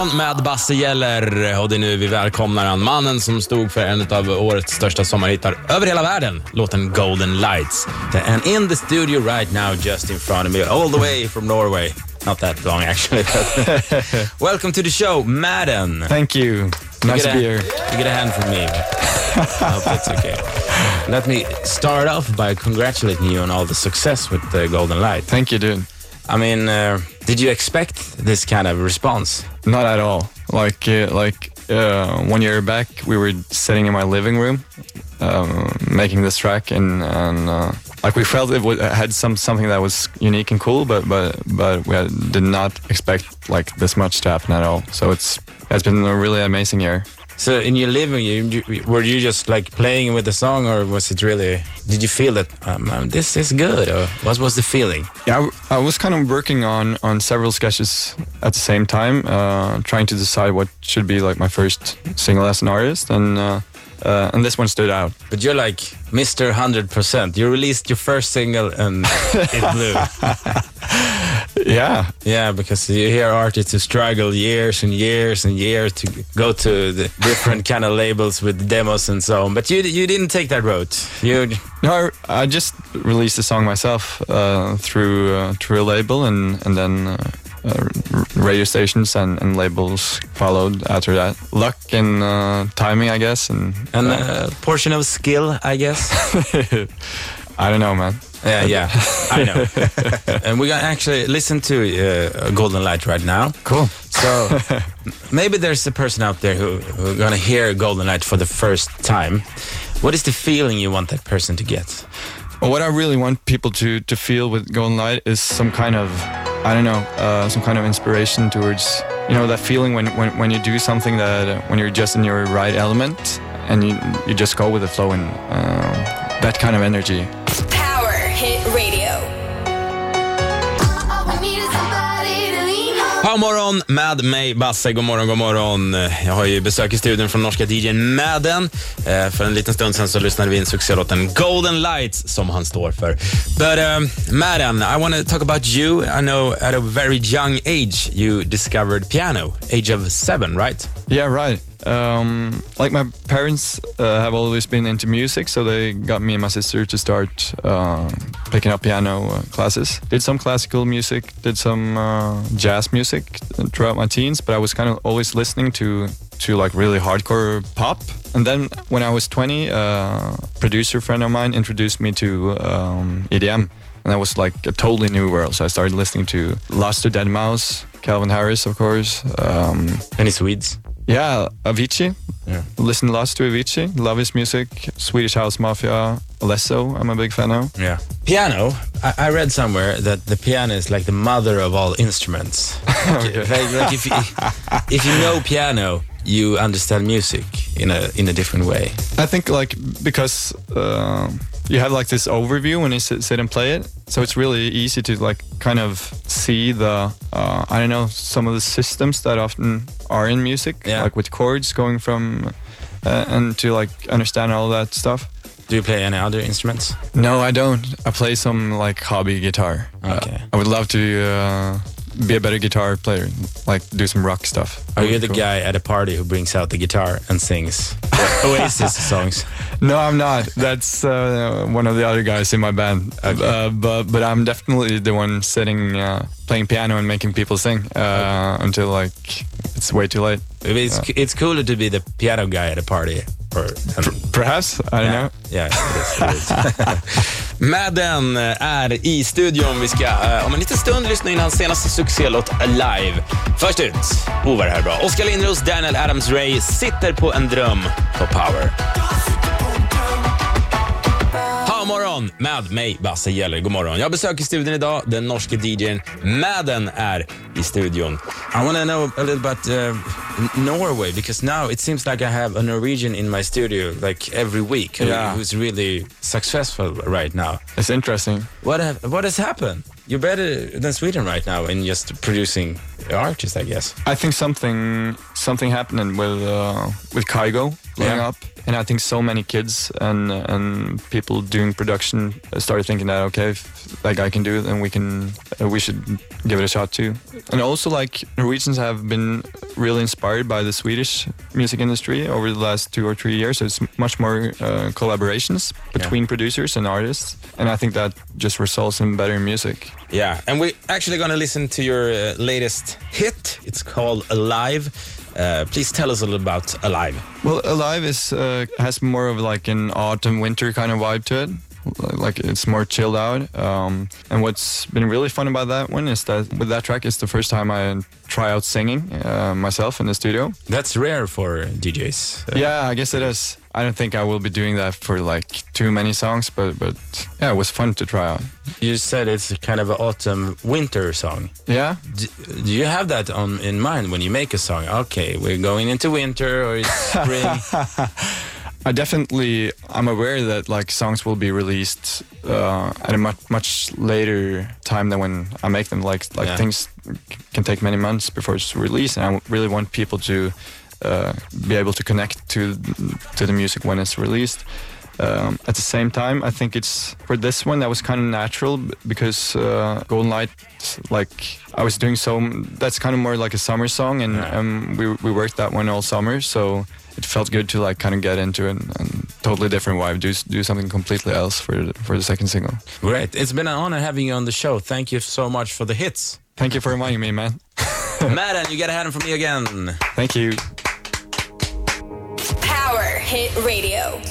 morgon med Basse Geller och det är nu vi välkomnar han. Mannen som stod för en av årets största sommarhittar över hela världen, låten Golden Lights. And in the studio right now just in front of me, all the way from Norway. Not that long actually. Welcome to the show, Madden. Thank you. Nice to be here. You get a hand from me. I hope that's okay. Let me start off by congratulating you on all the success with the Golden Light. Thank you, dude. I mean, uh, did you expect this kind of response? Not at all. Like, uh, like uh, one year back, we were sitting in my living room, um, making this track, and, and uh, like we felt it had some something that was unique and cool, but but but we had, did not expect like this much to happen at all. So it's it's been a really amazing year. So in your living, you, you, were you just like playing with the song, or was it really? Did you feel that um, um, this is good, or what was the feeling? Yeah, I, I, was kind of working on on several sketches at the same time, uh, trying to decide what should be like my first single as an artist, and uh, uh, and this one stood out. But you're like Mr. Hundred Percent. You released your first single and it blew. Yeah, yeah, because you hear artists who struggle years and years and years to go to the different kind of labels with demos and so on. But you you didn't take that route. You no, I, I just released the song myself uh, through uh, through a label and and then. Uh, uh, radio stations and, and, labels followed after that. Luck and uh, timing, I guess, and and a uh, portion of skill, I guess. I don't know, man. Yeah, yeah, I know. and we're gonna actually listen to uh, Golden Light right now. Cool. So maybe there's a person out there who who's gonna hear Golden Light for the first time. What is the feeling you want that person to get? Well, what I really want people to to feel with Golden Light is some kind of I don't know, uh, some kind of inspiration towards you know that feeling when when when you do something that uh, when you're just in your right element and you you just go with the flow and uh, that kind of energy. Hit Radio. morgon med mig, Basse. God morgon, god morgon. Jag har ju besök i studion från norska DJn Madden. Eh, för en liten stund sen så lyssnade vi in succélåten Golden Lights som han står för. But um, Madden, I want to talk about you. I know at a very young age you discovered piano, age of seven, right? Yeah, right. Um, like my parents uh, have always been into music, so they got me and my sister to start uh, picking up piano uh, classes. Did some classical music, did some uh, jazz music throughout my teens, but I was kind of always listening to to like really hardcore pop. And then when I was 20, uh, a producer friend of mine introduced me to um, EDM. And that was like a totally new world. So I started listening to Lost to Deadmau5, Calvin Harris, of course. Um, Any Swedes? Yeah, Avicii. Yeah. Listen lots to Avicii. Love his music. Swedish House Mafia. Alesso, I'm a big fan of. Yeah. Piano. I, I read somewhere that the piano is like the mother of all instruments. like, like if, you, if you know piano, you understand music in a in a different way. I think like because uh, you have like this overview when you sit, sit, and play it, so it's really easy to like kind of see the uh, I don't know some of the systems that often are in music, yeah. like with chords going from uh, and to like understand all that stuff. Do you play any other instruments? No, I don't. I play some like hobby guitar. Okay. Uh, I would love to uh, be a better guitar player, like do some rock stuff. Are you the cool. guy at a party who brings out the guitar and sings Oasis songs? No, I'm not. That's uh, one of the other guys in my band. Okay. Uh, but but I'm definitely the one sitting, uh, playing piano and making people sing uh, okay. until like it's way too late. It's uh, it's cooler to be the piano guy at a party. Or, perhaps, I don't yeah. know. Yeah, it is, it is. Madden är i studion. Vi ska uh, om en liten stund lyssna in hans senaste succélåt Alive. Först ut, oh vad det här är bra. Oskar Lindros, Daniel Adams-Ray sitter på en dröm på Power morgon med mig, Basse Geller. God morgon. Jag besöker studion idag. Den norske DJn Madden är i studion. I want to know a little about uh, Norway because now it seems like I have a Norwegian in my studio like every week yeah. who's really successful right now. It's interesting. What have, what has happened? You're better than Sweden right now in just producing artists, I guess. I think something something happening with uh, with Kygo blowing Yeah. up, and I think so many kids and and people doing production started thinking that okay, if that guy can do it, then we can uh, we should give it a shot too. And also like Norwegians have been really inspired by the Swedish music industry over the last two or three years. So it's much more uh, collaborations between producers and artists, and I think that just results in better music. Yeah, and we're actually going to listen to your uh, latest hit. It's called Alive. Uh, please tell us a little about Alive. Well, Alive is uh, has more of like an autumn winter kind of vibe to it. Like it's more chilled out. Um, and what's been really fun about that one is that with that track, it's the first time I try out singing uh, myself in the studio. That's rare for DJs. Uh, Yeah, I guess it is. I don't think I will be doing that for like too many songs, but but yeah, it was fun to try out. You said it's kind of an autumn winter song. Yeah, D- do you have that on in mind when you make a song? Okay, we're going into winter or it's spring. I definitely I'm aware that like songs will be released uh, at a much much later time than when I make them. Like like Yeah. things can take many months before it's released, and I really want people to uh, be able to connect to to the music when it's released. Um, at the same time, I think it's for this one that was kind of natural because uh, Golden Light, like I was doing so. That's kind of more like a summer song, and Yeah. um, we we worked that one all summer, so it felt good to like kind of get into it and, and totally different vibe. Do do something completely else for the, for the second single. Great. It's been an honor having you on the show. Thank you so much for the hits. Thank you for reminding me, man. Madden, you gotta have him from me again. Thank you. Power Hit Radio.